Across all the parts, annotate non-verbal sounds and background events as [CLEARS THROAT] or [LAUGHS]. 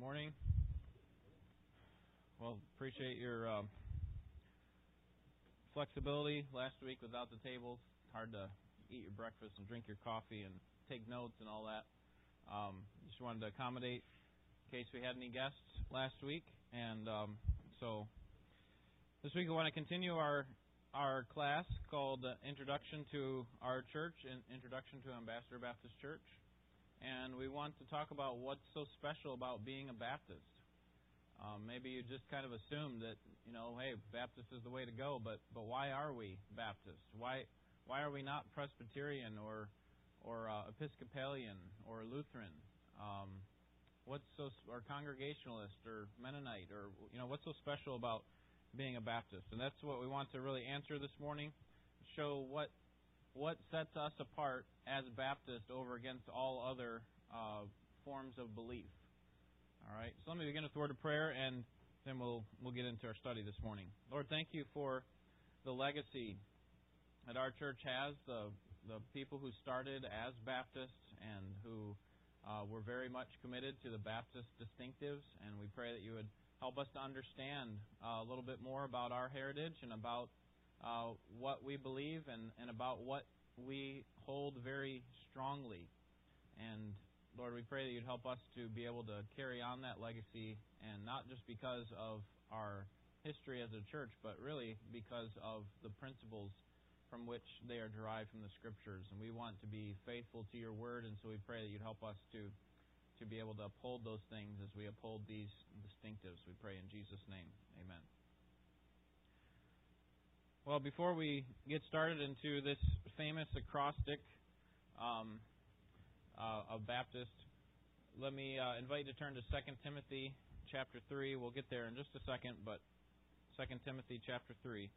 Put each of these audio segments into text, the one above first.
morning. Well, appreciate your um, flexibility last week without the tables. Hard to eat your breakfast and drink your coffee and take notes and all that. Um, just wanted to accommodate in case we had any guests last week, and um, so this week we want to continue our our class called Introduction to Our Church and Introduction to Ambassador Baptist Church, and we want to talk about what's so special about being a Baptist. Um, maybe you just kind of assume that you know, hey, Baptist is the way to go, but but why are we Baptist? Why why are we not Presbyterian or or uh, Episcopalian or Lutheran? Um, what's so or Congregationalist or Mennonite or you know what's so special about being a Baptist? And that's what we want to really answer this morning. Show what what sets us apart as Baptist over against all other uh, forms of belief. All right. So let me begin with a word of prayer, and then we'll we'll get into our study this morning. Lord, thank you for the legacy that our church has, the the people who started as Baptists and who uh, were very much committed to the Baptist distinctives, and we pray that you would help us to understand uh, a little bit more about our heritage and about uh, what we believe and, and about what we hold very strongly. And Lord, we pray that you'd help us to be able to carry on that legacy, and not just because of our history as a church, but really because of the principles from which they are derived from the Scriptures. And we want to be faithful to your word, and so we pray that you'd help us to to be able to uphold those things as we uphold these distinctives. We pray in Jesus' name. Amen. Well, before we get started into this famous acrostic, um, uh, of Baptist, let me uh, invite you to turn to 2 Timothy chapter 3. We'll get there in just a second, but 2 Timothy chapter 3.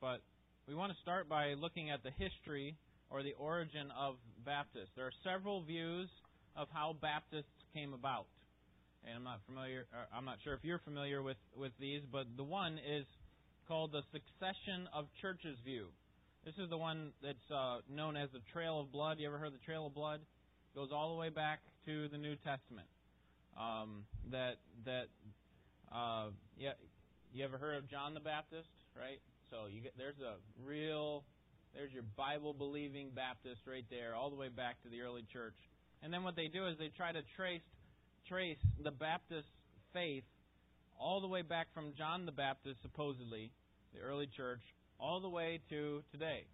But we want to start by looking at the history or the origin of Baptists. There are several views of how Baptists came about. And I'm not familiar I'm not sure if you're familiar with, with these, but the one is called the succession of churches view. This is the one that's uh, known as the Trail of Blood. You ever heard the Trail of Blood? Goes all the way back to the New Testament. Um, that that uh, yeah, you ever heard of John the Baptist? Right. So you get there's a real there's your Bible believing Baptist right there, all the way back to the early church. And then what they do is they try to trace trace the Baptist faith all the way back from John the Baptist, supposedly, the early church, all the way to today.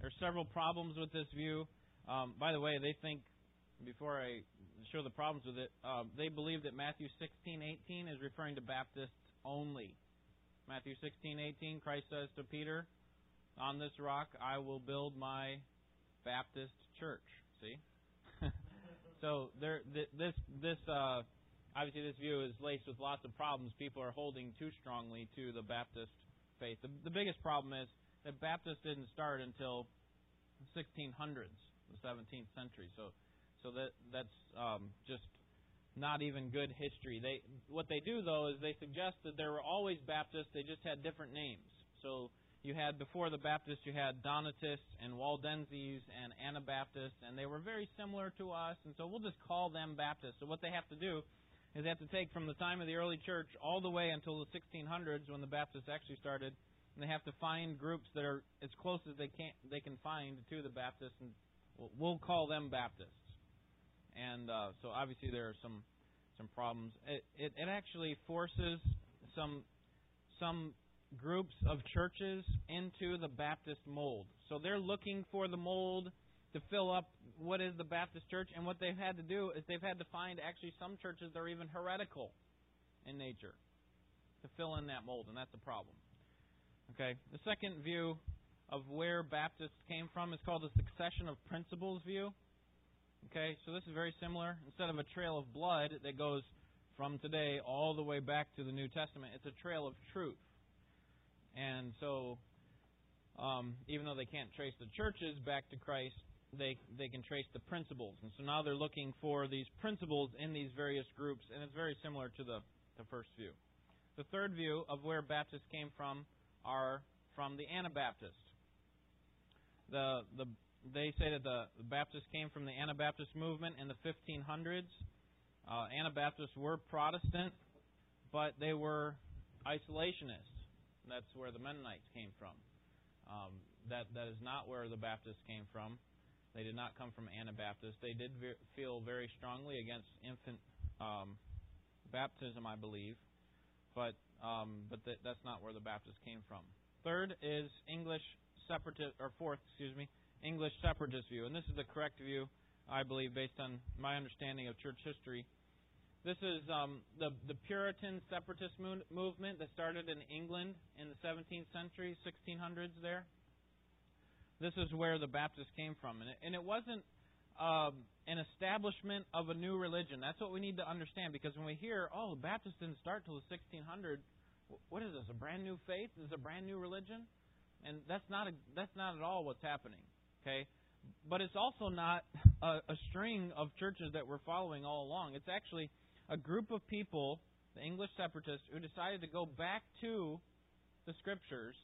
There are several problems with this view. Um, by the way, they think, before I show the problems with it, uh, they believe that Matthew 16, 18 is referring to Baptists only. Matthew 16, 18, Christ says to Peter, On this rock I will build my Baptist church. See? So there, this, this, uh, obviously, this view is laced with lots of problems. People are holding too strongly to the Baptist faith. The, the biggest problem is that Baptists didn't start until 1600s, the 17th century. So, so that that's um, just not even good history. They what they do though is they suggest that there were always Baptists. They just had different names. So you had before the Baptists, you had Donatists and Waldenses and Anabaptists, and they were very similar to us. And so we'll just call them Baptists. So what they have to do is they have to take from the time of the early church all the way until the 1600s when the Baptists actually started, and they have to find groups that are as close as they can they can find to the Baptists, and we'll call them Baptists. And uh, so obviously there are some some problems. It, it it actually forces some some groups of churches into the Baptist mold. So they're looking for the mold to fill up what is the Baptist church. And what they've had to do is they've had to find actually some churches that are even heretical in nature to fill in that mold, and that's a problem. Okay. The second view of where Baptists came from is called the succession of principles view. Okay, so this is very similar. Instead of a trail of blood that goes from today all the way back to the New Testament, it's a trail of truth. And so, um, even though they can't trace the churches back to Christ, they they can trace the principles. And so now they're looking for these principles in these various groups, and it's very similar to the, the first view. The third view of where Baptists came from are from the Anabaptists. The the they say that the Baptists came from the Anabaptist movement in the 1500s. Uh, Anabaptists were Protestant, but they were isolationists. That's where the Mennonites came from. Um, that that is not where the Baptists came from. They did not come from Anabaptists. They did ve- feel very strongly against infant um, baptism, I believe, but um, but th- that's not where the Baptists came from. Third is English separatist, or fourth, excuse me, English separatist view, and this is the correct view, I believe, based on my understanding of church history. This is um, the the Puritan separatist mo- movement that started in England in the 17th century, 1600s. There, this is where the Baptists came from, and it, and it wasn't um, an establishment of a new religion. That's what we need to understand because when we hear, "Oh, the Baptists didn't start till the 1600s," what is this? A brand new faith? Is a brand new religion? And that's not a, that's not at all what's happening. Okay, but it's also not [LAUGHS] a, a string of churches that we're following all along. It's actually a group of people, the English separatists, who decided to go back to the scriptures,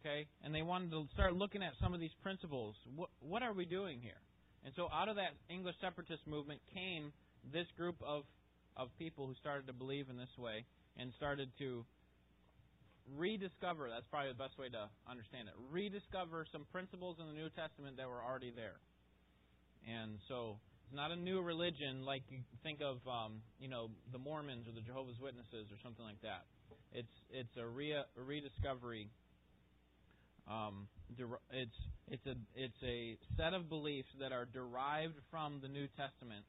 okay, and they wanted to start looking at some of these principles. What, what are we doing here? And so out of that English separatist movement came this group of, of people who started to believe in this way and started to rediscover, that's probably the best way to understand it, rediscover some principles in the New Testament that were already there. And so it's not a new religion like you think of, um, you know, the Mormons or the Jehovah's Witnesses or something like that. It's it's a, re- a rediscovery. Um, it's it's a it's a set of beliefs that are derived from the New Testament,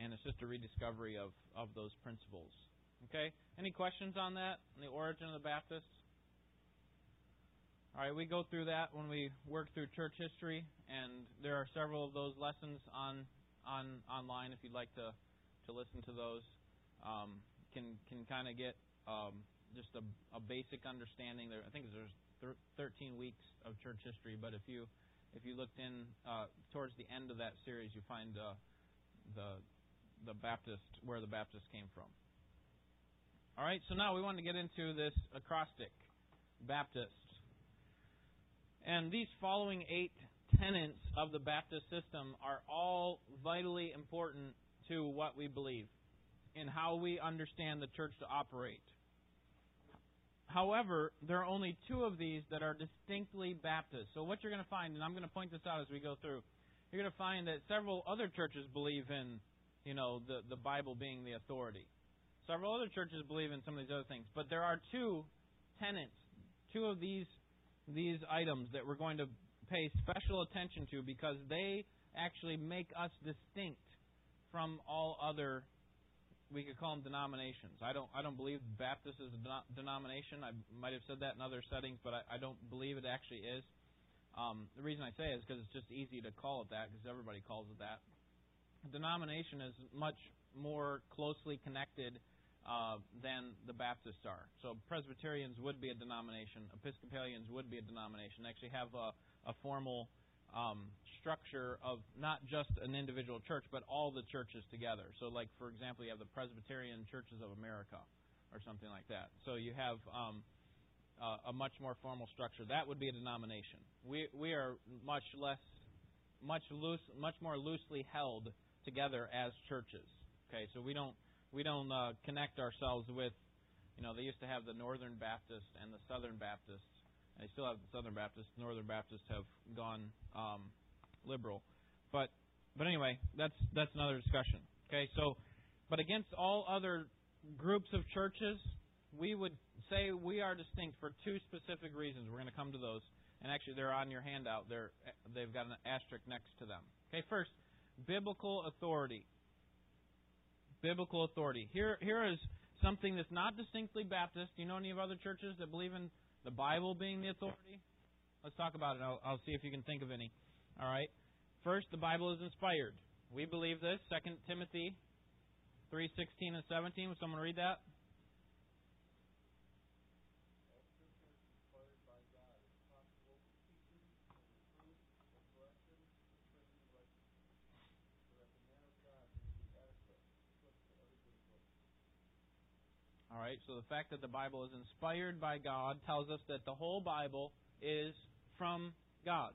and it's just a rediscovery of of those principles. Okay. Any questions on that? On the origin of the Baptists? All right, we go through that when we work through church history, and there are several of those lessons on on online if you'd like to to listen to those. Um, can can kind of get um, just a, a basic understanding. There, I think there's thir- 13 weeks of church history, but if you if you looked in uh, towards the end of that series, you find uh, the the Baptist where the Baptist came from. All right, so now we want to get into this acrostic, Baptist. And these following eight tenets of the Baptist system are all vitally important to what we believe and how we understand the church to operate. However, there are only two of these that are distinctly Baptist. So what you're going to find, and I'm going to point this out as we go through, you're going to find that several other churches believe in, you know, the, the Bible being the authority. Several other churches believe in some of these other things. But there are two tenets, two of these these items that we're going to pay special attention to because they actually make us distinct from all other we could call them denominations. I don't I don't believe Baptist is a denomination. I might have said that in other settings, but I, I don't believe it actually is. Um, the reason I say it is because it's just easy to call it that because everybody calls it that. Denomination is much more closely connected uh, than the Baptists are. So Presbyterians would be a denomination. Episcopalians would be a denomination. They actually have a, a formal um, structure of not just an individual church, but all the churches together. So, like for example, you have the Presbyterian Churches of America, or something like that. So you have um, a much more formal structure. That would be a denomination. We we are much less, much loose, much more loosely held together as churches. Okay, so we don't we don't uh, connect ourselves with, you know, they used to have the Northern Baptist and the Southern Baptist they still have the Southern Baptists. Northern Baptists have gone um, liberal, but but anyway, that's that's another discussion. Okay, so but against all other groups of churches, we would say we are distinct for two specific reasons. We're going to come to those, and actually they're on your handout. They're they've got an asterisk next to them. Okay, first, biblical authority. Biblical authority. Here here is something that's not distinctly Baptist. Do you know any of other churches that believe in the Bible being the authority? Let's talk about it. I'll, I'll see if you can think of any. All right. First, the Bible is inspired. We believe this. Second Timothy three sixteen and seventeen. Would someone read that? All right, so the fact that the Bible is inspired by God tells us that the whole Bible is from God.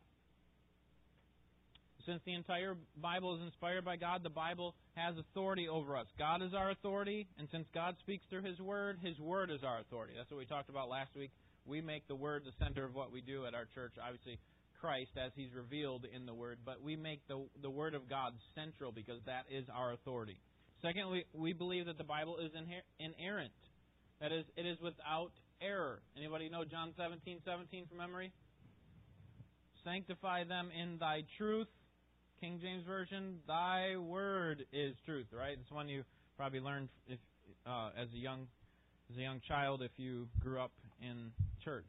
since the entire Bible is inspired by God, the Bible has authority over us. God is our authority, and since God speaks through His Word, His Word is our authority. That's what we talked about last week. We make the Word the center of what we do at our church. Obviously, Christ as He's revealed in the Word, but we make the, the Word of God central because that is our authority. Secondly, we believe that the Bible is inerrant. That is, it is without error. Anybody know John 17, 17 from memory? Sanctify them in thy truth. King James Version, thy word is truth, right? It's one you probably learned if, uh, as a young as a young child if you grew up in church.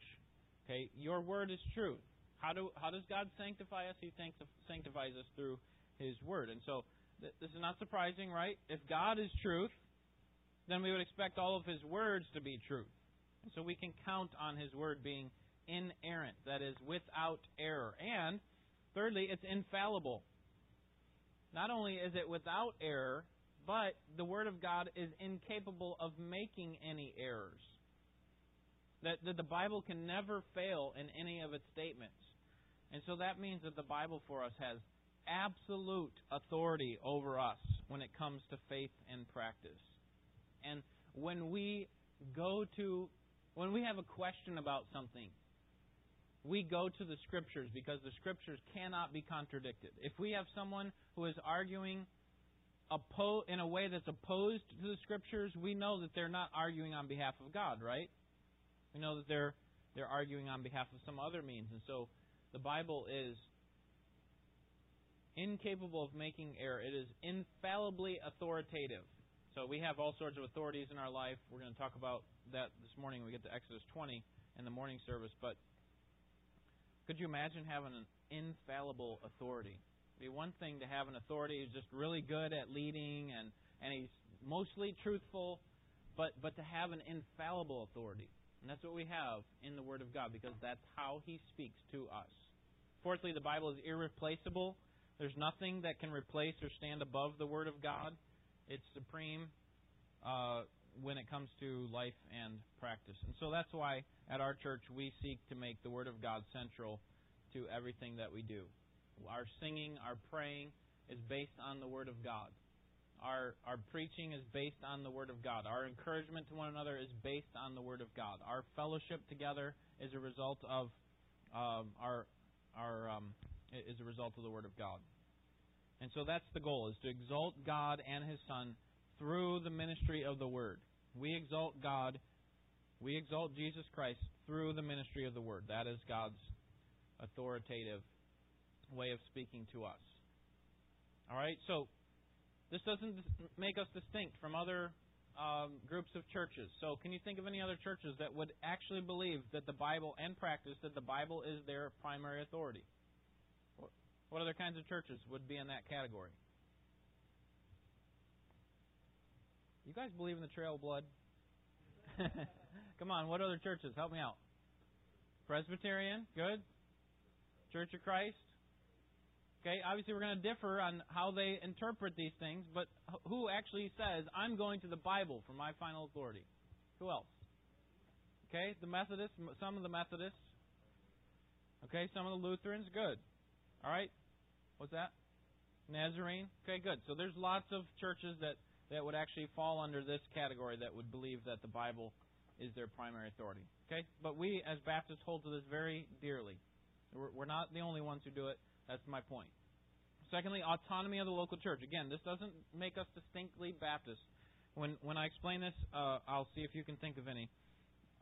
Okay, your word is truth. How do how does God sanctify us? He sanctifies us through His word, and so th- this is not surprising, right? If God is truth, then we would expect all of His words to be true. so we can count on His word being inerrant, that is, without error, and thirdly, it's infallible. Not only is it without error, but the Word of God is incapable of making any errors. That, that the Bible can never fail in any of its statements. And so that means that the Bible for us has absolute authority over us when it comes to faith and practice. And when we go to, when we have a question about something, we go to the Scriptures because the Scriptures cannot be contradicted. If we have someone who is arguing in a way that's opposed to the Scriptures, we know that they're not arguing on behalf of God, right? We know that they're they're arguing on behalf of some other means, and so the Bible is incapable of making error. It is infallibly authoritative. So we have all sorts of authorities in our life. We're going to talk about that this morning when we get to Exodus 20 in the morning service, but could you imagine having an infallible authority? It'd be one thing to have an authority who's just really good at leading and, and he's mostly truthful, but, but to have an infallible authority. And that's what we have in the Word of God because that's how He speaks to us. Fourthly, the Bible is irreplaceable. There's nothing that can replace or stand above the Word of God. It's supreme uh, when it comes to life and practice. And so that's why at our church we seek to make the Word of God central to everything that we do. Our singing, our praying is based on the Word of God. Our, our preaching is based on the Word of God. Our encouragement to one another is based on the Word of God. Our fellowship together is a result of um, our our um, is a result of the Word of God. And so that's the goal: is to exalt God and His Son through the ministry of the Word. We exalt God, we exalt Jesus Christ through the ministry of the Word. That is God's authoritative way of speaking to us. All right, so this doesn't make us distinct from other um, groups of churches. So, can you think of any other churches that would actually believe that the Bible and practice that the Bible is their primary authority? What other kinds of churches would be in that category? You guys believe in the trail of blood? [LAUGHS] Come on, what other churches? Help me out. Presbyterian, good. Church of Christ. Okay, obviously we're going to differ on how they interpret these things, but who actually says, I'm going to the Bible for my final authority? Who else? Okay, the Methodists, some of the Methodists. Okay, some of the Lutherans, good. All right, what's that? Nazarene. Okay, good. So there's lots of churches that that would actually fall under this category that would believe that the Bible is their primary authority. Okay? But we, as Baptists, hold to this very dearly. We're, not the only ones who do it. That's my point. Secondly, autonomy of the local church. Again, this doesn't make us distinctly Baptist. When when I explain this, uh, I'll see if you can think of any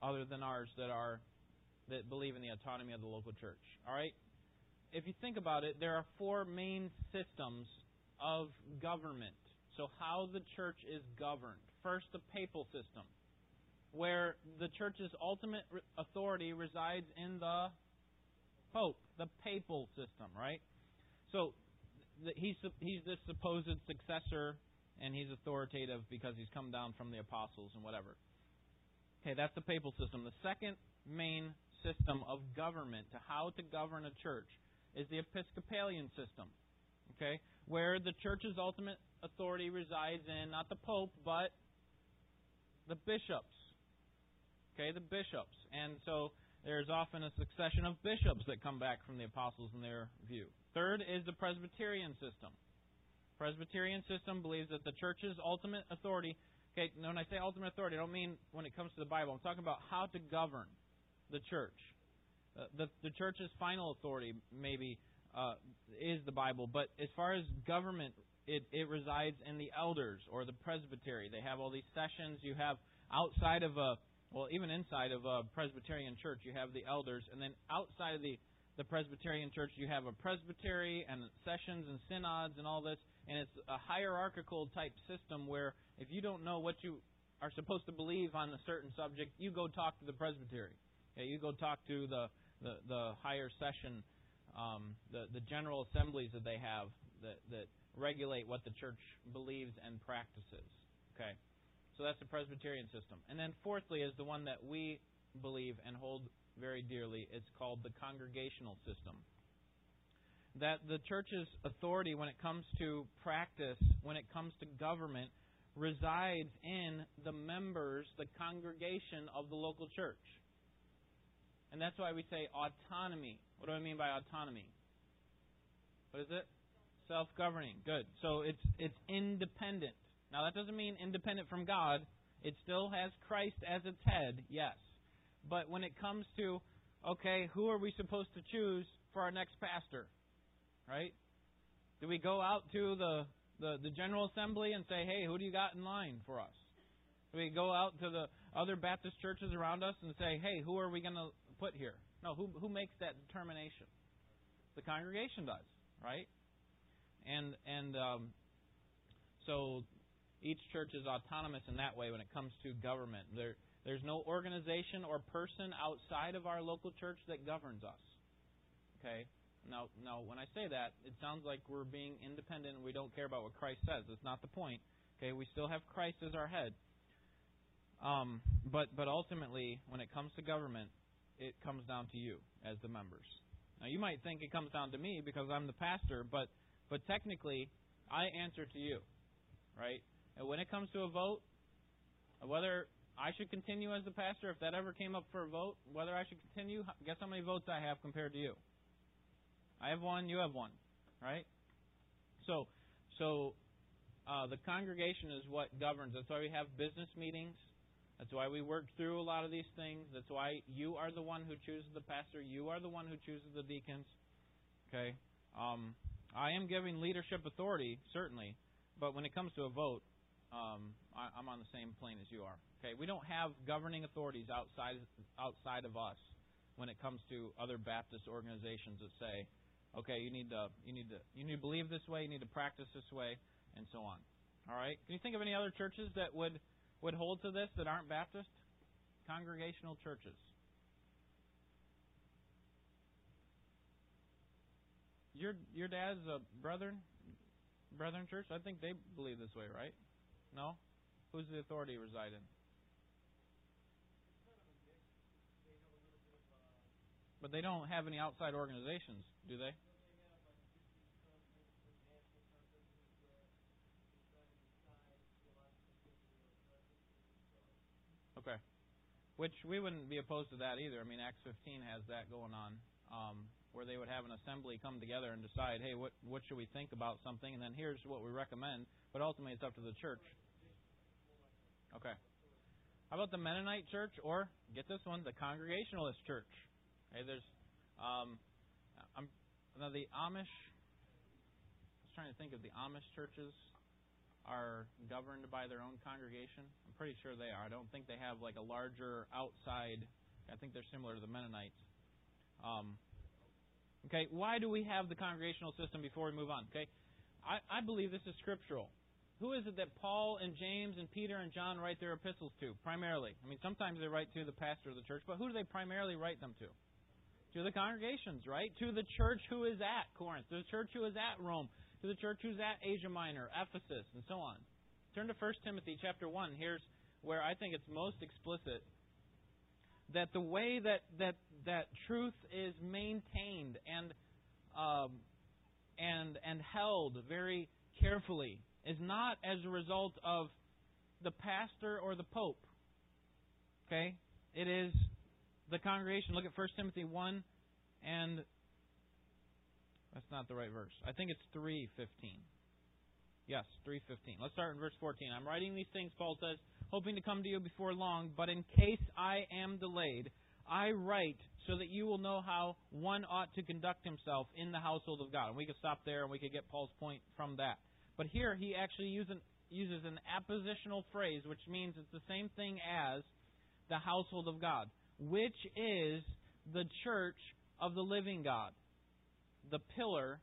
other than ours that are that believe in the autonomy of the local church. All right. If you think about it, there are four main systems of government so, how the church is governed. First, the papal system, where the church's ultimate authority resides in the pope, the papal system, right? So, he's he's the supposed successor, and he's authoritative because he's come down from the apostles and whatever. Okay, that's the papal system. The second main system of government to how to govern a church is the Episcopalian system. Okay, where the church's ultimate authority resides in not the Pope, but the bishops. Okay, the bishops. And so there's often a succession of bishops that come back from the apostles in their view. Third is the Presbyterian system. Presbyterian system believes that the church's ultimate authority. Okay, when I say ultimate authority, I don't mean when it comes to the Bible. I'm talking about how to govern the church. Uh, the the church's final authority maybe uh, is the Bible, but as far as government, it it resides in the elders or the presbytery. They have all these sessions. You have outside of a well, even inside of a Presbyterian church, you have the elders, and then outside of the the Presbyterian church, you have a presbytery and sessions and synods and all this, and it's a hierarchical type system where if you don't know what you are supposed to believe on a certain subject, you go talk to the presbytery. Okay, you go talk to the the, the higher session, um, the the general assemblies that they have that that regulate what the church believes and practices. Okay. So that's the Presbyterian system. And then fourthly is the one that we believe and hold very dearly. It's called the congregational system. That the church's authority when it comes to practice, when it comes to government, resides in the members, the congregation of the local church. And that's why we say autonomy. What do I mean by autonomy? What is it? Self governing. Good. So it's it's independent. Now, that doesn't mean independent from God. It still has Christ as its head, yes. But when it comes to, okay, who are we supposed to choose for our next pastor? Right? Do we go out to the, the, the General Assembly and say, hey, who do you got in line for us? Do we go out to the other Baptist churches around us and say, hey, who are we going to put here? No, who, who makes that determination? The congregation does, right? And and um, so each church is autonomous in that way when it comes to government. There, there's no organization or person outside of our local church that governs us. Okay? Now, now, when I say that, it sounds like we're being independent and we don't care about what Christ says. That's not the point. Okay? We still have Christ as our head. Um, but, but ultimately, when it comes to government, it comes down to you as the members. Now, you might think it comes down to me because I'm the pastor, but, but technically, I answer to you, right? And when it comes to a vote, whether I should continue as the pastor, if that ever came up for a vote, whether I should continue, guess how many votes I have compared to you? I have one, you have one, right? So, so uh, the congregation is what governs. That's why we have business meetings. That's why we work through a lot of these things. That's why you are the one who chooses the pastor. You are the one who chooses the deacons. Okay. Um, I am giving leadership authority, certainly, but when it comes to a vote, um, I, I'm on the same plane as you are. Okay, we don't have governing authorities outside outside of us when it comes to other Baptist organizations that say, okay, you need to you need to you need to believe this way, you need to practice this way, and so on. All right. Can you think of any other churches that would would hold to this that aren't Baptist? Congregational churches. Your your dad's a brethren brethren church. I think they believe this way, right? No? Who's the authority reside in? But they don't have any outside organizations, do they? Okay. Which we wouldn't be opposed to that either. I mean, Acts 15 has that going on, um, where they would have an assembly come together and decide, hey, what what should we think about something, and then here's what we recommend. But ultimately, it's up to the church Okay. How about the Mennonite church or get this one, the Congregationalist church? Okay, there's um, I'm now the Amish. I was trying to think of the Amish churches are governed by their own congregation. Pretty sure they are. I don't think they have like a larger outside. I think they're similar to the Mennonites. Um, okay, why do we have the congregational system before we move on? Okay, I, I believe this is scriptural. Who is it that Paul and James and Peter and John write their epistles to, primarily? I mean, sometimes they write to the pastor of the church, but who do they primarily write them to? To the congregations, right? To the church who is at Corinth, to the church who is at Rome, to the church who's at Asia Minor, Ephesus, and so on. Turn to 1 Timothy chapter 1. Here's where I think it's most explicit that the way that, that, that truth is maintained and, um, and, and held very carefully is not as a result of the pastor or the pope. Okay? It is the congregation. Look at 1 Timothy 1 and that's not the right verse. I think it's 3:15. Yes, 3:15. Let's start in verse 14. I'm writing these things Paul says, hoping to come to you before long, but in case I am delayed, I write so that you will know how one ought to conduct himself in the household of God. And we could stop there and we could get Paul's point from that. But here he actually uses, uses an appositional phrase, which means it's the same thing as the household of God, which is the church of the living God, the pillar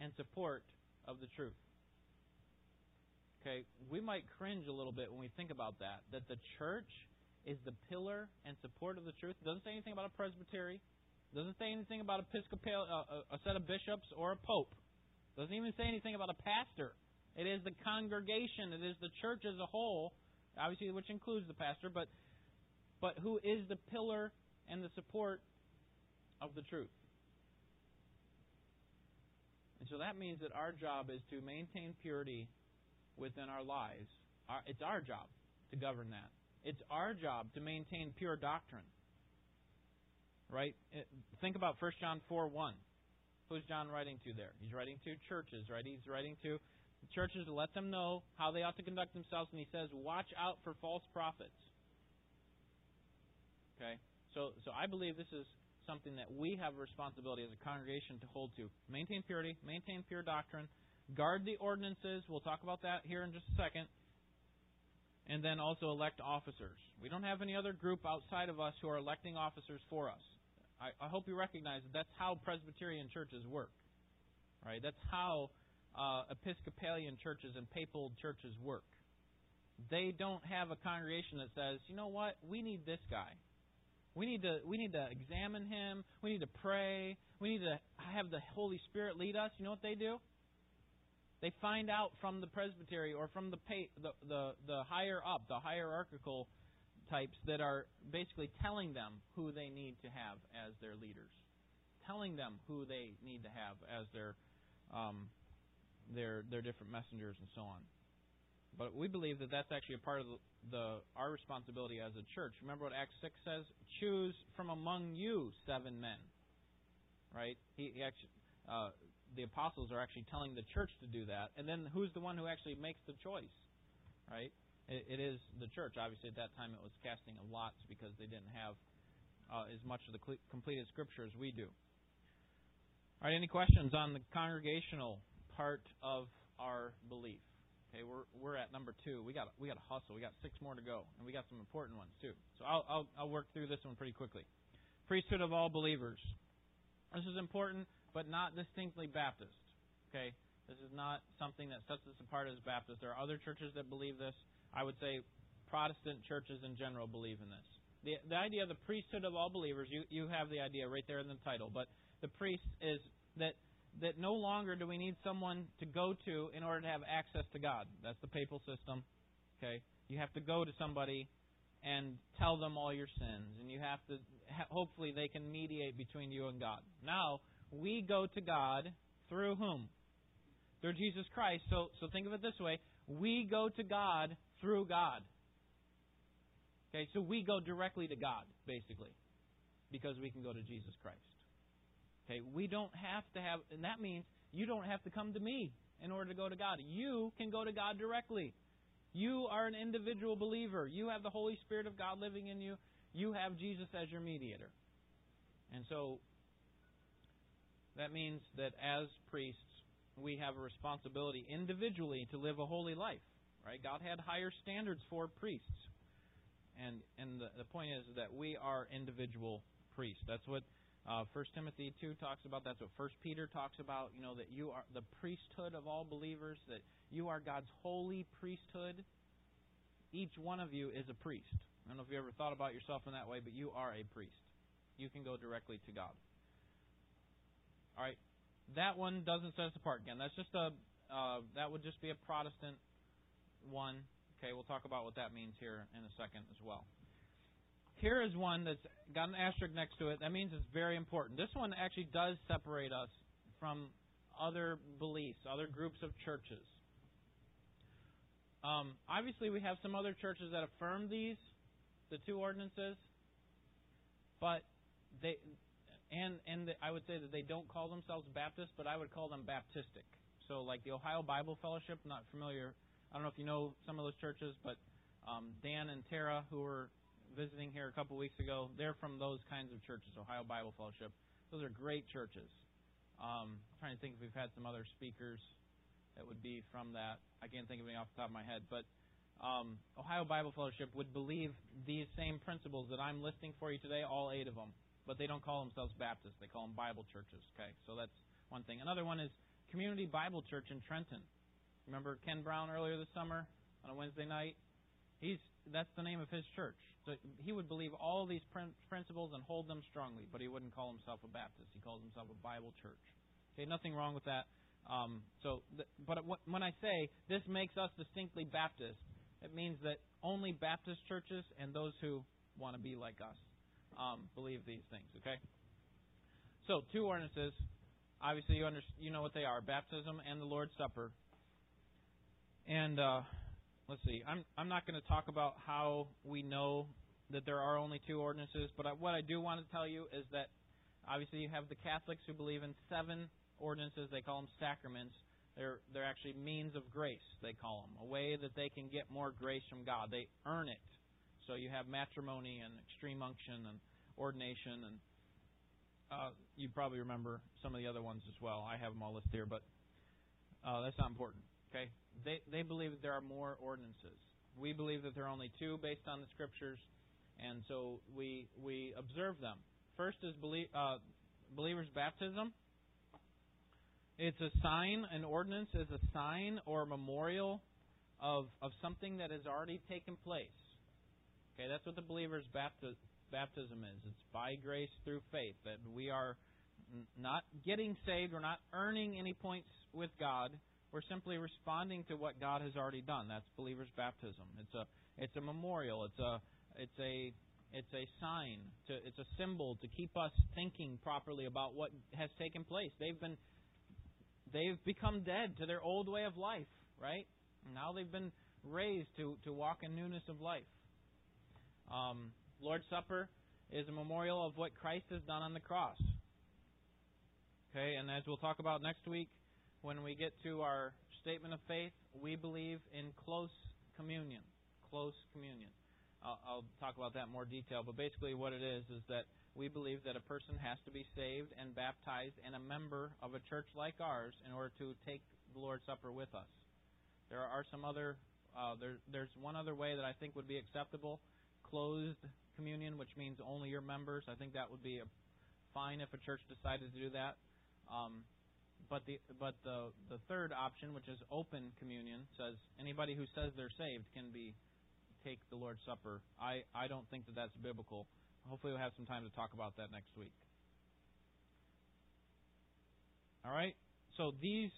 and support of the truth. Okay, we might cringe a little bit when we think about that, that the church is the pillar and support of the truth. It doesn't say anything about a presbytery. It doesn't say anything about Episcopal, uh, a set of bishops or a pope. It doesn't even say anything about a pastor. It is the congregation. It is the church as a whole, obviously, which includes the pastor, but but who is the pillar and the support of the truth. And so that means that our job is to maintain purity within our lives. It's our job to govern that. It's our job to maintain pure doctrine. Right? Think about 1 John 4 1. Who's John writing to there? He's writing to churches, right? He's writing to churches to let them know how they ought to conduct themselves, and he says, Watch out for false prophets. Okay? So, so I believe this is something that we have a responsibility as a congregation to hold to. Maintain purity, maintain pure doctrine, guard the ordinances. We'll talk about that here in just a second. And then also elect officers. We don't have any other group outside of us who are electing officers for us. I, I hope you recognize that that's how Presbyterian churches work. Right? That's how uh, Episcopalian churches and papal churches work. They don't have a congregation that says, you know what, we need this guy. We need to we need to examine him. We need to pray. We need to have the Holy Spirit lead us. You know what they do? They find out from the presbytery or from the the the, the higher up, the hierarchical types that are basically telling them who they need to have as their leaders, telling them who they need to have as their um, their their different messengers and so on. But we believe that that's actually a part of the, the our responsibility as a church. Remember what Acts six says: "Choose from among you seven men." Right? He, he actually, uh, the apostles are actually telling the church to do that, and then who's the one who actually makes the choice? Right? it, is the church. Obviously, at that time, it was casting of lots because they didn't have uh, as much of the completed Scripture as we do. All right, any questions on the congregational part of our belief? Okay, we're we're at number two. We got we got to hustle. We got six more to go, and we got some important ones too. So I'll I'll, I'll work through this one pretty quickly. Priesthood of all believers. This is important, but not distinctly Baptist. Okay, this is not something that sets us apart as Baptists. There are other churches that believe this. I would say Protestant churches in general believe in this. The the idea of the priesthood of all believers. You you have the idea right there in the title, but the priest is that that no longer do we need someone to go to in order to have access to God. That's the papal system. Okay, you have to go to somebody and tell them all your sins, and you have to. Hopefully, they can mediate between you and God. Now we go to God through whom? Through Jesus Christ. So, so think of it this way: we go to God through God. Okay, so we go directly to God, basically, because we can go to Jesus Christ. Okay, we don't have to have, and that means you don't have to come to me in order to go to God. You can go to God directly. You are an individual believer. You have the Holy Spirit of God living in you. You have Jesus as your mediator. And so that means that as priests, we have a responsibility individually to live a holy life. Right? God had higher standards for priests. And and the, the point is that we are individual priests. That's what uh, 1 Timothy 2 talks about that's what 1 Peter talks about, you know, that you are the priesthood of all believers, that you are God's holy priesthood. Each one of you is a priest. I don't know if you ever thought about yourself in that way, but you are a priest. You can go directly to God. All right, that one doesn't set us apart. Again, that's just a uh, that would just be a Protestant one. Okay, we'll talk about what that means here in a second as well. Here is one that's got an asterisk next to it. That means it's very important. This one actually does separate us from other beliefs, other groups of churches. Um, obviously, we have some other churches that affirm these, the two ordinances. but they and and the, I would say that they don't call themselves Baptist, but I would call them Baptistic. So, like the Ohio Bible Fellowship, not familiar. I don't know if you know some of those churches, but um, Dan and Tara, who were visiting here a couple weeks ago, they're from those kinds of churches, Ohio Bible Fellowship. Those are great churches. Um, I'm trying to think if we've had some other speakers that would be from that. I can't think of any off the top of my head, but um, Ohio Bible Fellowship would believe these same principles that I'm listing for you today, all eight of them, but they don't call themselves Baptists. They call them Bible churches. Okay, so that's one thing. Another one is Community Bible Church in Trenton. Remember Ken Brown earlier this summer on a Wednesday night? He's that's the name of his church. So he would believe all these principles and hold them strongly, but he wouldn't call himself a Baptist. He calls himself a Bible church. Okay, nothing wrong with that. Um, so, th- but when I say this makes us distinctly Baptist, it means that only Baptist churches and those who want to be like us um, believe these things. Okay. So, two ordinances. Obviously, you under, you know what they are: baptism and the Lord's Supper. And uh, let's see. I'm I'm not going to talk about how we know that there are only two ordinances, but I, what I do want to tell you is that obviously you have the Catholics who believe in seven ordinances. They call them sacraments. They're they're actually means of grace. They call them a way that they can get more grace from God. They earn it. So you have matrimony and extreme unction and ordination and uh, you probably remember some of the other ones as well. I have them all listed here, but uh, that's not important. Okay, they they believe that there are more ordinances. We believe that there are only two based on the scriptures, and so we we observe them. First is belie- uh, believers' baptism. It's a sign. An ordinance is a sign or memorial of of something that has already taken place. Okay, that's what the believer's bapti- baptism is. It's by grace through faith that we are not getting saved. We're not earning any points with God. We're simply responding to what God has already done. That's believer's baptism. It's a it's a memorial. It's a it's a it's a sign to it's a symbol to keep us thinking properly about what has taken place. They've been they've become dead to their old way of life, right? Now they've been raised to to walk in newness of life. Um, Lord's Supper is a memorial of what Christ has done on the cross. Okay, and as we'll talk about next week, when we get to our statement of faith, we believe in close communion. Close communion. I'll, I'll talk about that in more detail, but basically, what it is is that we believe that a person has to be saved and baptized and a member of a church like ours in order to take the Lord's Supper with us. There are some other. Uh, there, there's one other way that I think would be acceptable: closed communion, which means only your members. I think that would be fine if a church decided to do that. Um, but the but the the third option, which is open communion, says anybody who says they're saved can be take the Lord's Supper. I I don't think that that's biblical. Hopefully, we'll have some time to talk about that next week. All right. So these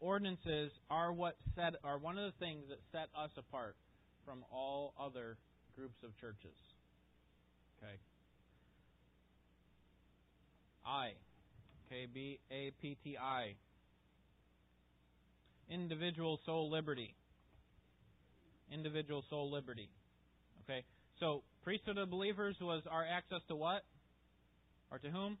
ordinances are what set are one of the things that set us apart from all other groups of churches. Okay. I Okay, B A P T I. Individual soul liberty. Individual soul liberty. Okay, so priesthood of believers was our access to what? Or to whom?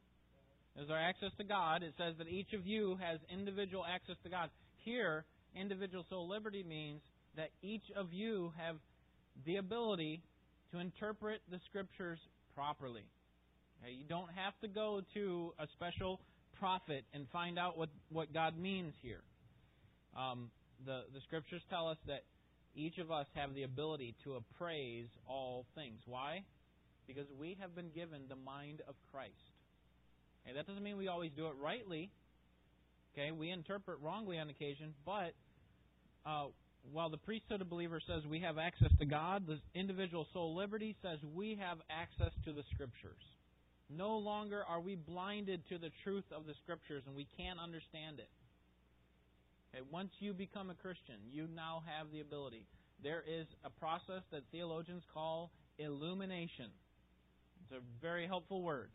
Is our access to God. It says that each of you has individual access to God. Here, individual soul liberty means that each of you have the ability to interpret the scriptures properly. You don't have to go to a special prophet and find out what, what God means here. Um, the, the scriptures tell us that each of us have the ability to appraise all things. Why? Because we have been given the mind of Christ. Okay, that doesn't mean we always do it rightly. Okay, we interpret wrongly on occasion, but uh, while the priesthood of believer says we have access to God, the individual soul liberty says we have access to the Scriptures. No longer are we blinded to the truth of the Scriptures and we can't understand it. Okay, once you become a Christian, you now have the ability. There is a process that theologians call illumination. It's a very helpful word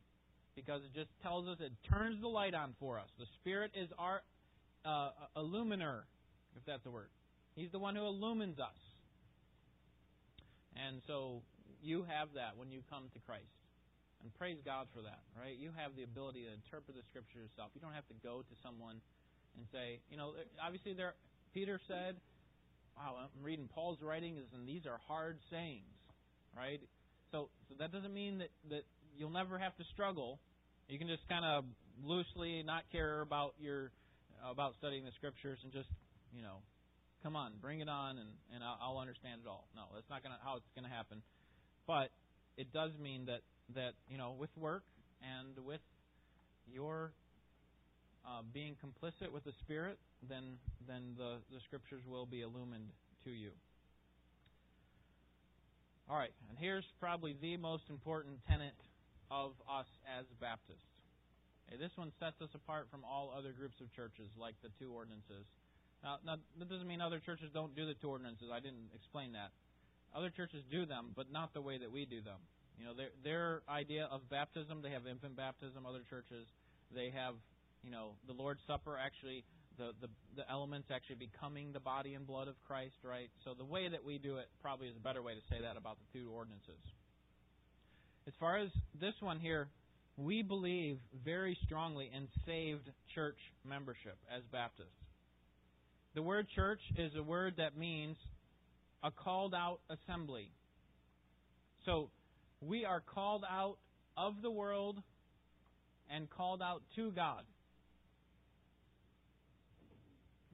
because it just tells us, it turns the light on for us. The Spirit is our uh, illuminer, if that's a word. He's the one who illumines us. And so you have that when you come to Christ. And praise God for that, right? You have the ability to interpret the Scripture yourself. You don't have to go to someone and say, you know, obviously there. Peter said, "Wow, I'm reading Paul's writings, and these are hard sayings, right?" So, so that doesn't mean that that you'll never have to struggle. You can just kind of loosely not care about your about studying the Scriptures and just, you know, come on, bring it on, and and I'll, I'll understand it all. No, that's not gonna how it's gonna happen. But it does mean that that you know with work and with your uh, being complicit with the Spirit, then then the, the Scriptures will be illumined to you. All right, and here's probably the most important tenet of us as Baptists. Okay, this one sets us apart from all other groups of churches, like the two ordinances. Now, now, that doesn't mean other churches don't do the two ordinances. I didn't explain that. Other churches do them, but not the way that we do them. You know, their their idea of baptism, they have infant baptism. Other churches, they have, you know, the Lord's Supper. Actually, the the the elements actually becoming the body and blood of Christ, right? So the way that we do it probably is a better way to say that about the two ordinances. As far as this one here, we believe very strongly in saved church membership as Baptists. The word church is a word that means a called out assembly. So we are called out of the world and called out to God.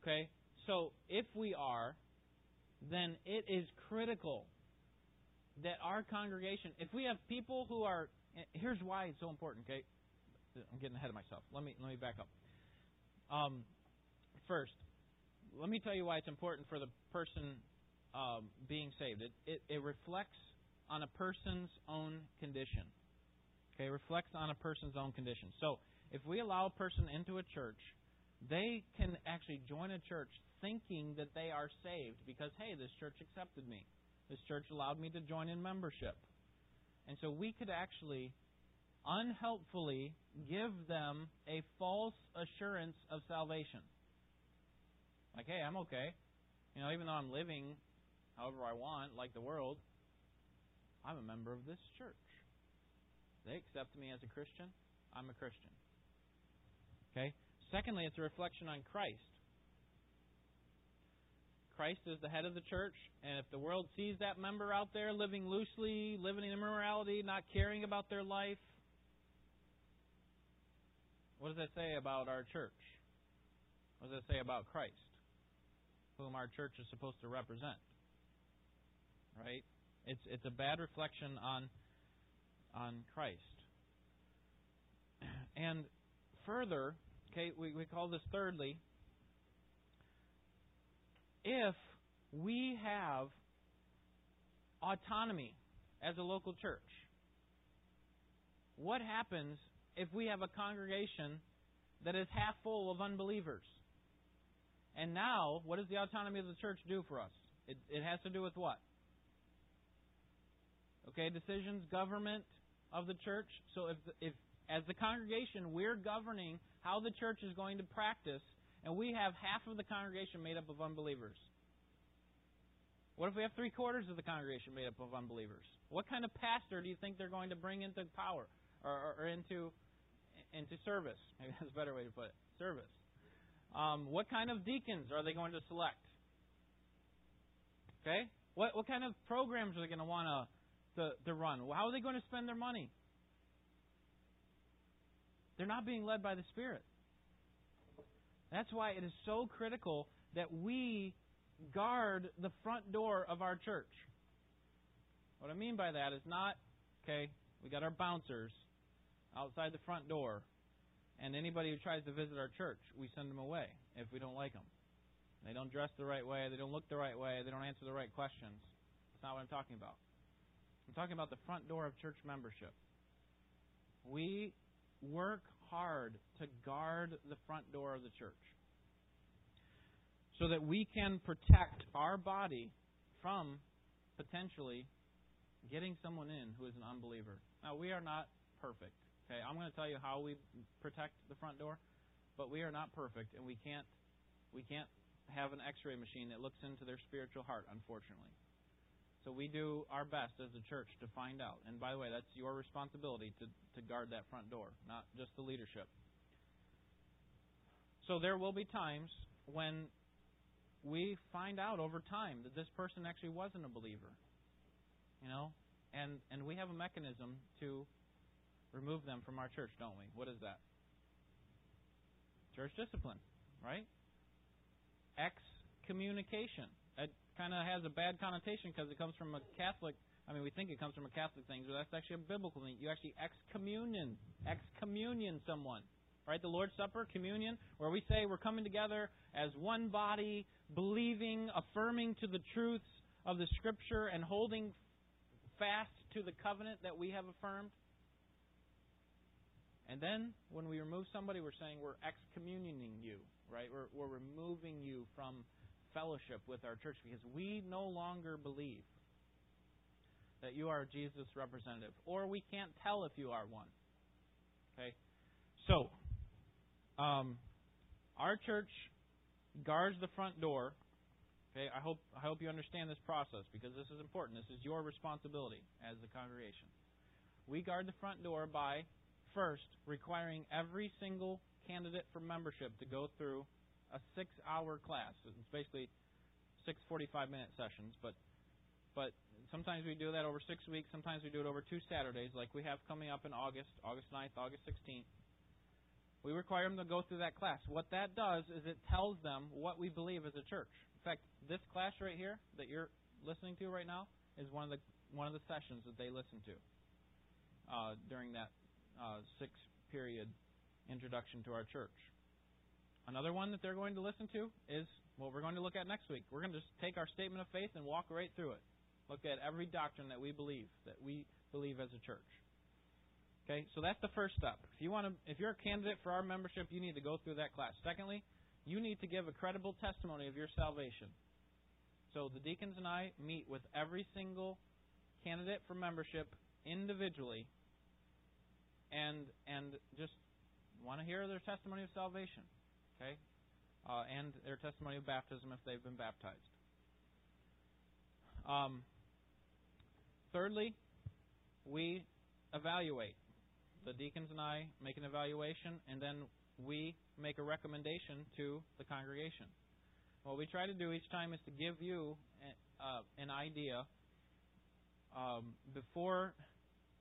Okay? So if we are, then it is critical that our congregation, if we have people who are, here's why it's so important, okay? I'm getting ahead of myself. Let me let me back up. Um, first, let me tell you why it's important for the person um, being saved. It, it, it reflects on a person's own condition. Okay, it reflects on a person's own condition. So, if we allow a person into a church, they can actually join a church thinking that they are saved because, hey, this church accepted me. This church allowed me to join in membership. And so we could actually unhelpfully give them a false assurance of salvation. Like, hey, I'm okay. You know, even though I'm living however I want, like the world, I'm a member of this church. They accept me as a Christian. I'm a Christian. Okay? Secondly, it's a reflection on Christ. Christ is the head of the church, and if the world sees that member out there living loosely, living in immorality, not caring about their life, what does that say about our church? What does that say about Christ, whom our church is supposed to represent? Right? It's it's a bad reflection on on Christ. [CLEARS THROAT] And further, okay, we, we call this thirdly, if we have autonomy as a local church, what happens if we have a congregation that is half full of unbelievers? And now, what does the autonomy of the church do for us? It, it has to do with what? Okay, decisions, government of the church. So if, if as the congregation we're governing how the church is going to practice, and we have half of the congregation made up of unbelievers. What if we have three quarters of the congregation made up of unbelievers? What kind of pastor do you think they're going to bring into power or, or, or into into service? [LAUGHS] Maybe that's a better way to put it. Service. Um, what kind of deacons are they going to select? Okay. What what kind of programs are they going to want to to, to run? How are they going to spend their money? They're not being led by the Spirit. That's why it is so critical that we guard the front door of our church. What I mean by that is not, okay, we got our bouncers outside the front door, and anybody who tries to visit our church, we send them away if we don't like them. They don't dress the right way, they don't look the right way, they don't answer the right questions. That's not what I'm talking about. I'm talking about the front door of church membership. We work hard to guard the front door of the church so that we can protect our body from potentially getting someone in who is an unbeliever. Now, we are not perfect. Okay, I'm going to tell you how we protect the front door, but we are not perfect, and we can't we can't have an X-ray machine that looks into their spiritual heart, unfortunately. So we do our best as a church to find out. And by the way, that's your responsibility to, to guard that front door, not just the leadership. So there will be times when we find out over time that this person actually wasn't a believer. You know? And and we have a mechanism to remove them from our church, don't we? What is that? Church discipline, right? Excommunication. It kind of has a bad connotation because it comes from a Catholic. I mean, we think it comes from a Catholic thing, but that's actually a biblical thing. You actually excommunion, excommunion someone, right? The Lord's Supper, communion, where we say we're coming together as one body, believing, affirming to the truths of the Scripture, and holding fast to the covenant that we have affirmed. And then when we remove somebody, we're saying we're excommunicating you, right? We're, we're removing you from fellowship with our church because we no longer believe that you are Jesus' representative, or we can't tell if you are one. Okay? So, um, our church guards the front door. Okay, I hope I hope you understand this process because this is important. This is your responsibility as the congregation. We guard the front door by first requiring every single candidate for membership to go through a six-hour class. It's basically six 45-minute sessions, but but sometimes we do that over six weeks. Sometimes we do it over two Saturdays, like we have coming up in August, August 9th, August 16th. We require them to go through that class. What that does is it tells them what we believe as a church. In fact, this class right here that you're listening to right now is one of the one of the sessions that they listen to uh, during that uh, six period introduction to our church. Another one that they're going to listen to is what we're going to look at next week. We're going to just take our statement of faith and walk right through it. Look at every doctrine that we believe, that we believe as a church. Okay, so that's the first step. If you want to, if you're a candidate for our membership, you need to go through that class. Secondly, you need to give a credible testimony of your salvation. So the deacons and I meet with every single candidate for membership individually and and just want to hear their testimony of salvation, okay, uh, and their testimony of baptism if they've been baptized. Um, thirdly, we evaluate. The deacons and I make an evaluation, and then we make a recommendation to the congregation. What we try to do each time is to give you uh, an idea um, before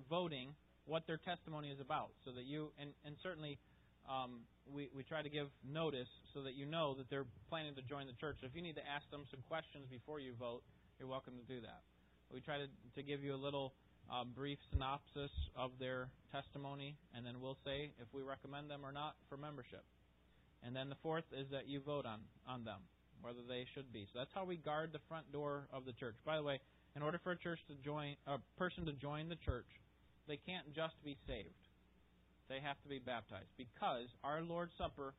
voting what their testimony is about, so that you and, and certainly um, we we try to give notice so that you know that they're planning to join the church. So If you need to ask them some questions before you vote, you're welcome to do that. We try to to give you a little um, brief synopsis of their testimony, and then we'll say if we recommend them or not for membership. And then the fourth is that you vote on on them whether they should be. So that's how we guard the front door of the church. By the way, in order for a church to join a person to join the church, they can't just be saved. They have to be baptized because our Lord's Supper,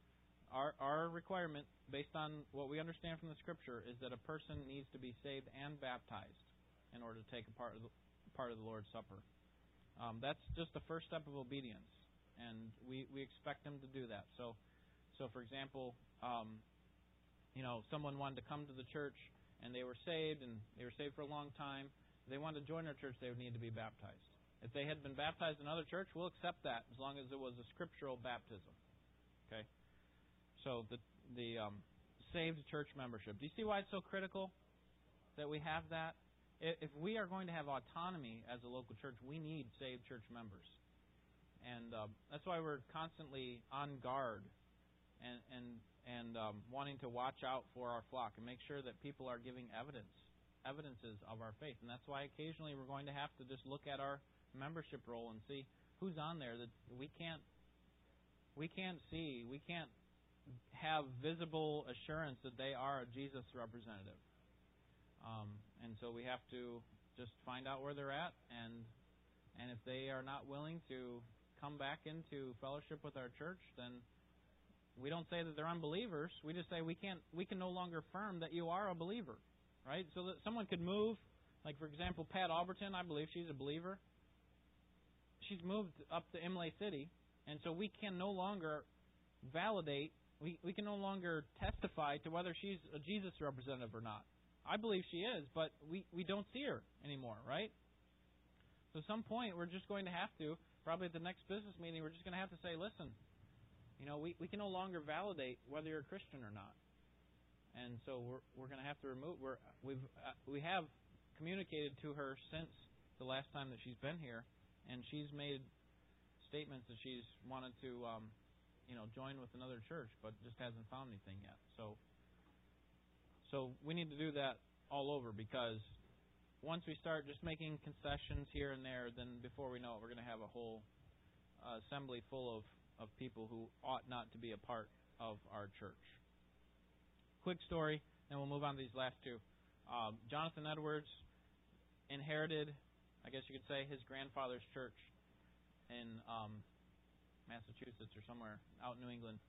our, our requirement, based on what we understand from the Scripture, is that a person needs to be saved and baptized in order to take a part of the, part of the Lord's Supper. Um, that's just the first step of obedience, and we, we expect them to do that. So, so for example, um, you know, someone wanted to come to the church and they were saved and they were saved for a long time. They wanted to join our church, they would need to be baptized. If they had been baptized in another church, we'll accept that as long as it was a scriptural baptism. Okay? So the the um, saved church membership. Do you see why it's so critical that we have that? If we are going to have autonomy as a local church, we need saved church members, and uh, that's why we're constantly on guard and and and um, wanting to watch out for our flock and make sure that people are giving evidence evidences of our faith. And that's why occasionally we're going to have to just look at our membership roll and see who's on there that we can't we can't see, we can't have visible assurance that they are a Jesus representative. Um, and so we have to just find out where they're at and and if they are not willing to come back into fellowship with our church, then we don't say that they're unbelievers. We just say we can't we can no longer affirm that you are a believer. Right? So that someone could move, like for example, Pat Alberton, I believe she's a believer she's moved up to Imlay City, and so we can no longer validate, we, we can no longer testify to whether she's a Jesus representative or not. I believe she is, but we, we don't see her anymore, right? So at some point, we're just going to have to, probably at the next business meeting, we're just going to have to say, listen, you know, we, we can no longer validate whether you're a Christian or not. And so we're, we're going to have to remove, we're, we've, uh, we have communicated to her since the last time that she's been here, and she's made statements that she's wanted to, um, you know, join with another church, but just hasn't found anything yet. So, so we need to do that all over because once we start just making concessions here and there, then before we know it, we're going to have a whole uh, assembly full of, of people who ought not to be a part of our church. Quick story, and we'll move on to these last two. Um, Jonathan Edwards inherited, I guess you could say, his grandfather's church in um, Massachusetts or somewhere out in New England.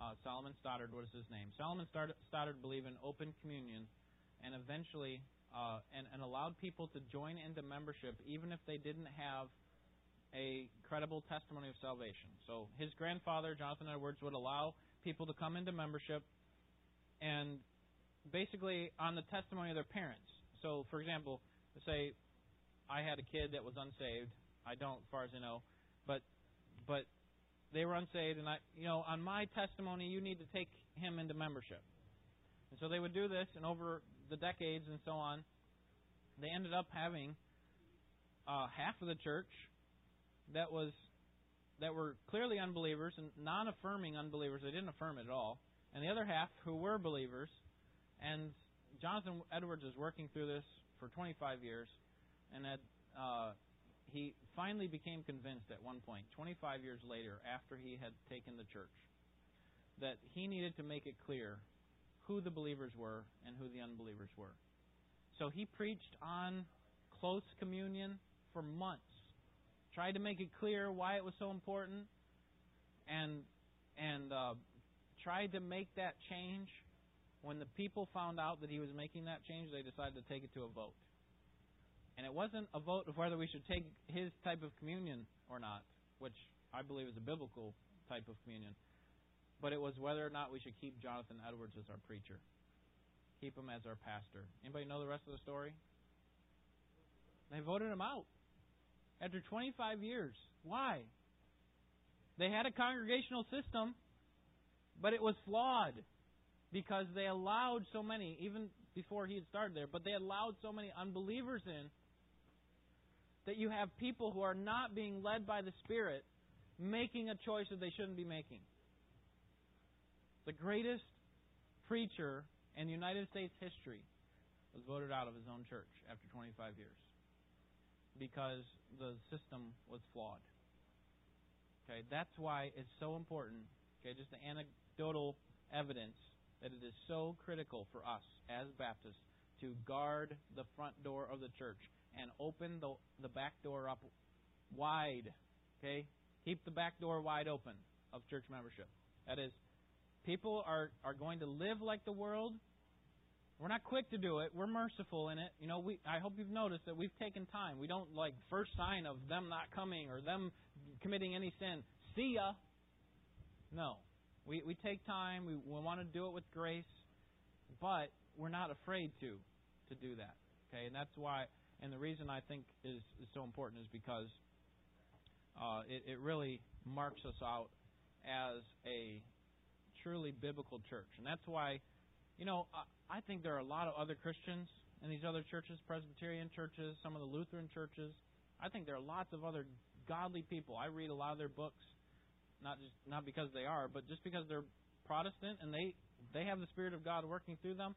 Uh, Solomon Stoddard, what is his name? Solomon Stoddard believed in open communion and eventually uh, and, and allowed people to join into membership even if they didn't have a credible testimony of salvation. So his grandfather, Jonathan Edwards, would allow people to come into membership and basically on the testimony of their parents. So, for example, say I had a kid that was unsaved. I don't, as far as I know, but but they were unsaved, and I, you know, on my testimony, you need to take him into membership. And so they would do this, and over the decades and so on, they ended up having uh, half of the church that was that were clearly unbelievers and non-affirming unbelievers. They didn't affirm it at all, and the other half who were believers. And Jonathan Edwards is working through this for 25 years, and had, uh, he finally became convinced at one point, 25 years later, after he had taken the church, that he needed to make it clear who the believers were and who the unbelievers were. So he preached on close communion for months, tried to make it clear why it was so important, and and uh, tried to make that change. When the people found out that he was making that change, they decided to take it to a vote. And it wasn't a vote of whether we should take his type of communion or not, which I believe is a biblical type of communion but it was whether or not we should keep Jonathan Edwards as our preacher. Keep him as our pastor. Anybody know the rest of the story? They voted him out after 25 years. Why? They had a congregational system, but it was flawed because they allowed so many, even before he had started there, but they allowed so many unbelievers in that you have people who are not being led by the Spirit making a choice that they shouldn't be making the greatest preacher in United States history, was voted out of his own church after 25 years because the system was flawed. Okay, that's why it's so important. Okay, just the anecdotal evidence that it is so critical for us as Baptists to guard the front door of the church and open the the back door up wide. Okay, keep the back door wide open of church membership. That is, people are, are going to live like the world. We're not quick to do it. We're merciful in it. You know, we I hope you've noticed that we've taken time. We don't like first sign of them not coming or them committing any sin. See ya. No. We we take time. We, we want to do it with grace, but we're not afraid to to do that. Okay, and that's why. And the reason I think is, is so important is because uh, it, it really marks us out as a truly biblical church. And that's why, you know, I think there are a lot of other Christians in these other churches, Presbyterian churches, some of the Lutheran churches. I think there are lots of other godly people. I read a lot of their books, not just not because they are, but just because they're Protestant and they they have the Spirit of God working through them.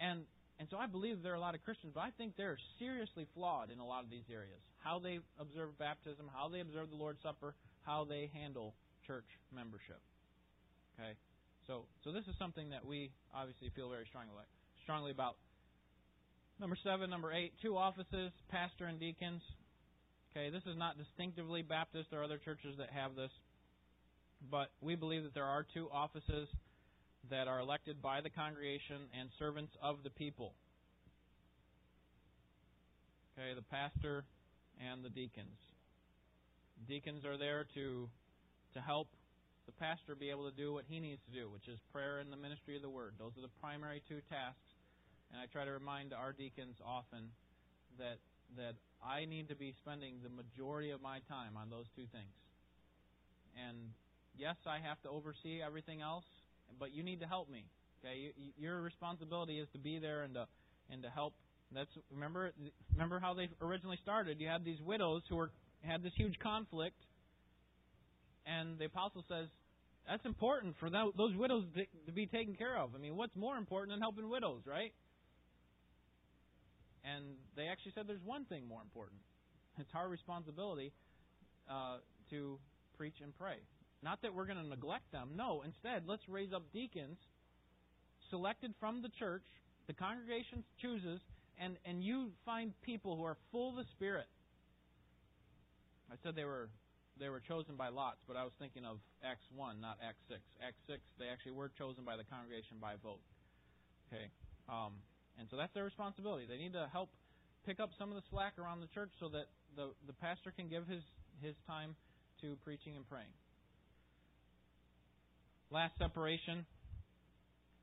And and so I believe there are a lot of Christians, but I think they're seriously flawed in a lot of these areas. How they observe baptism, how they observe the Lord's Supper, how they handle church membership. Okay, so so this is something that we obviously feel very strongly strongly about. Number seven, number eight, two offices, pastor and deacons. Okay, this is not distinctively Baptist. Are other churches that have this, but we believe that there are two offices that are elected by the congregation and servants of the people. Okay, the pastor and the deacons. Deacons are there to to help the pastor be able to do what he needs to do, which is prayer and the ministry of the word. Those are the primary two tasks. And I try to remind our deacons often that that I need to be spending the majority of my time on those two things. And yes, I have to oversee everything else, but you need to help me. Okay, your responsibility is to be there and to and to help. That's remember remember how they originally started. You had these widows who were had this huge conflict, and the apostle says that's important for those widows to be taken care of. I mean, what's more important than helping widows, right? And they actually said there's one thing more important. It's our responsibility uh, to preach and pray. Not that we're going to neglect them. No, instead, let's raise up deacons selected from the church. The congregation chooses, and, and you find people who are full of the Spirit. I said they were they were chosen by lots, but I was thinking of Acts 1, not Acts 6. Acts 6, they actually were chosen by the congregation by vote. Okay. Um, and so that's their responsibility. They need to help pick up some of the slack around the church so that the, the pastor can give his, his time to preaching and praying. Last separation.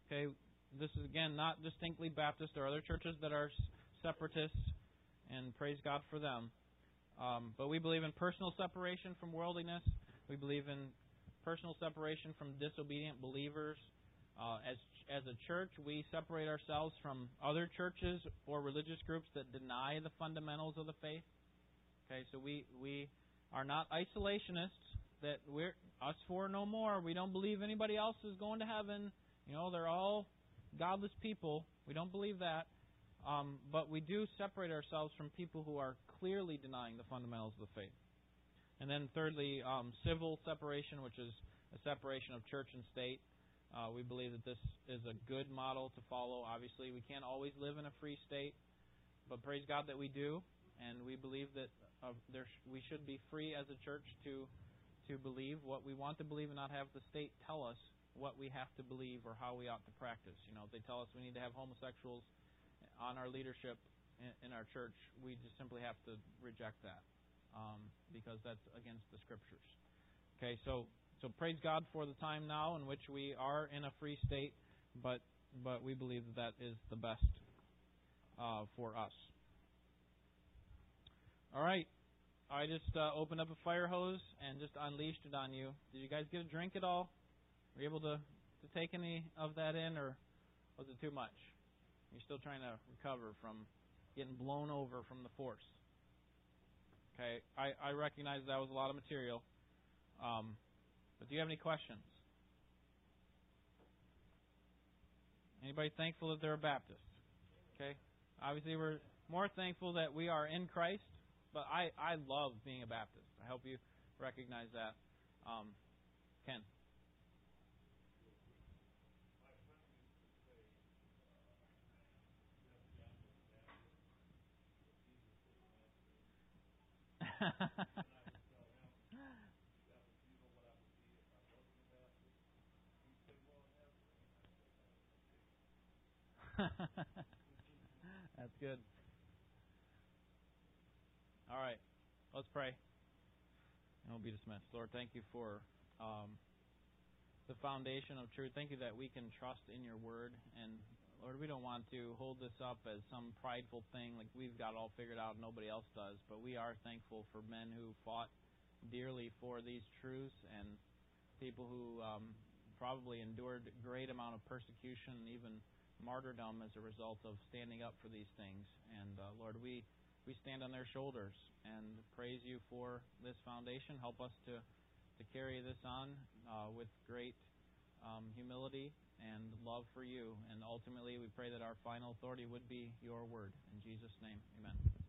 Okay, this is again not distinctly Baptist. There are other churches that are separatists, and praise God for them. Um, but we believe in personal separation from worldliness. We believe in personal separation from disobedient believers. Uh, as as a church, we separate ourselves from other churches or religious groups that deny the fundamentals of the faith. Okay, so we we are not isolationists. That we're us four no more. We don't believe anybody else is going to heaven. You know, they're all godless people. We don't believe that. Um, but we do separate ourselves from people who are clearly denying the fundamentals of the faith. And then, thirdly, um, civil separation, which is a separation of church and state. Uh, we believe that this is a good model to follow. Obviously, we can't always live in a free state, but praise God that we do, and we believe that uh, there sh- we should be free as a church to to believe what we want to believe and not have the state tell us what we have to believe or how we ought to practice. You know, if they tell us we need to have homosexuals on our leadership in, our church, we just simply have to reject that um, because that's against the scriptures. Okay, so so praise God for the time now in which we are in a free state, but but we believe that that is the best uh, for us. All right, I just uh, opened up a fire hose and just unleashed it on you. Did you guys get a drink at all? Were you able to to take any of that in, or was it too much? You're still trying to recover from getting blown over from the force. Okay, I, I recognize that was a lot of material. Um, but do you have any questions? Anybody thankful that they're a Baptist? Okay. Obviously, we're more thankful that we are in Christ, but I, I love being a Baptist. I hope you recognize that. Um, Ken. [LAUGHS] That's good. All right, let's pray. And we'll be dismissed. Lord, thank you for um, the foundation of truth. Thank you that we can trust in your word. And Lord, we don't want to hold this up as some prideful thing like we've got all figured out and nobody else does. But we are thankful for men who fought dearly for these truths and people who um, probably endured great amount of persecution and even martyrdom as a result of standing up for these things. And uh, Lord, we we stand on their shoulders and praise you for this foundation. Help us to to carry this on uh, with great um, humility and love for you. And ultimately, we pray that our final authority would be your word. In Jesus' name, amen.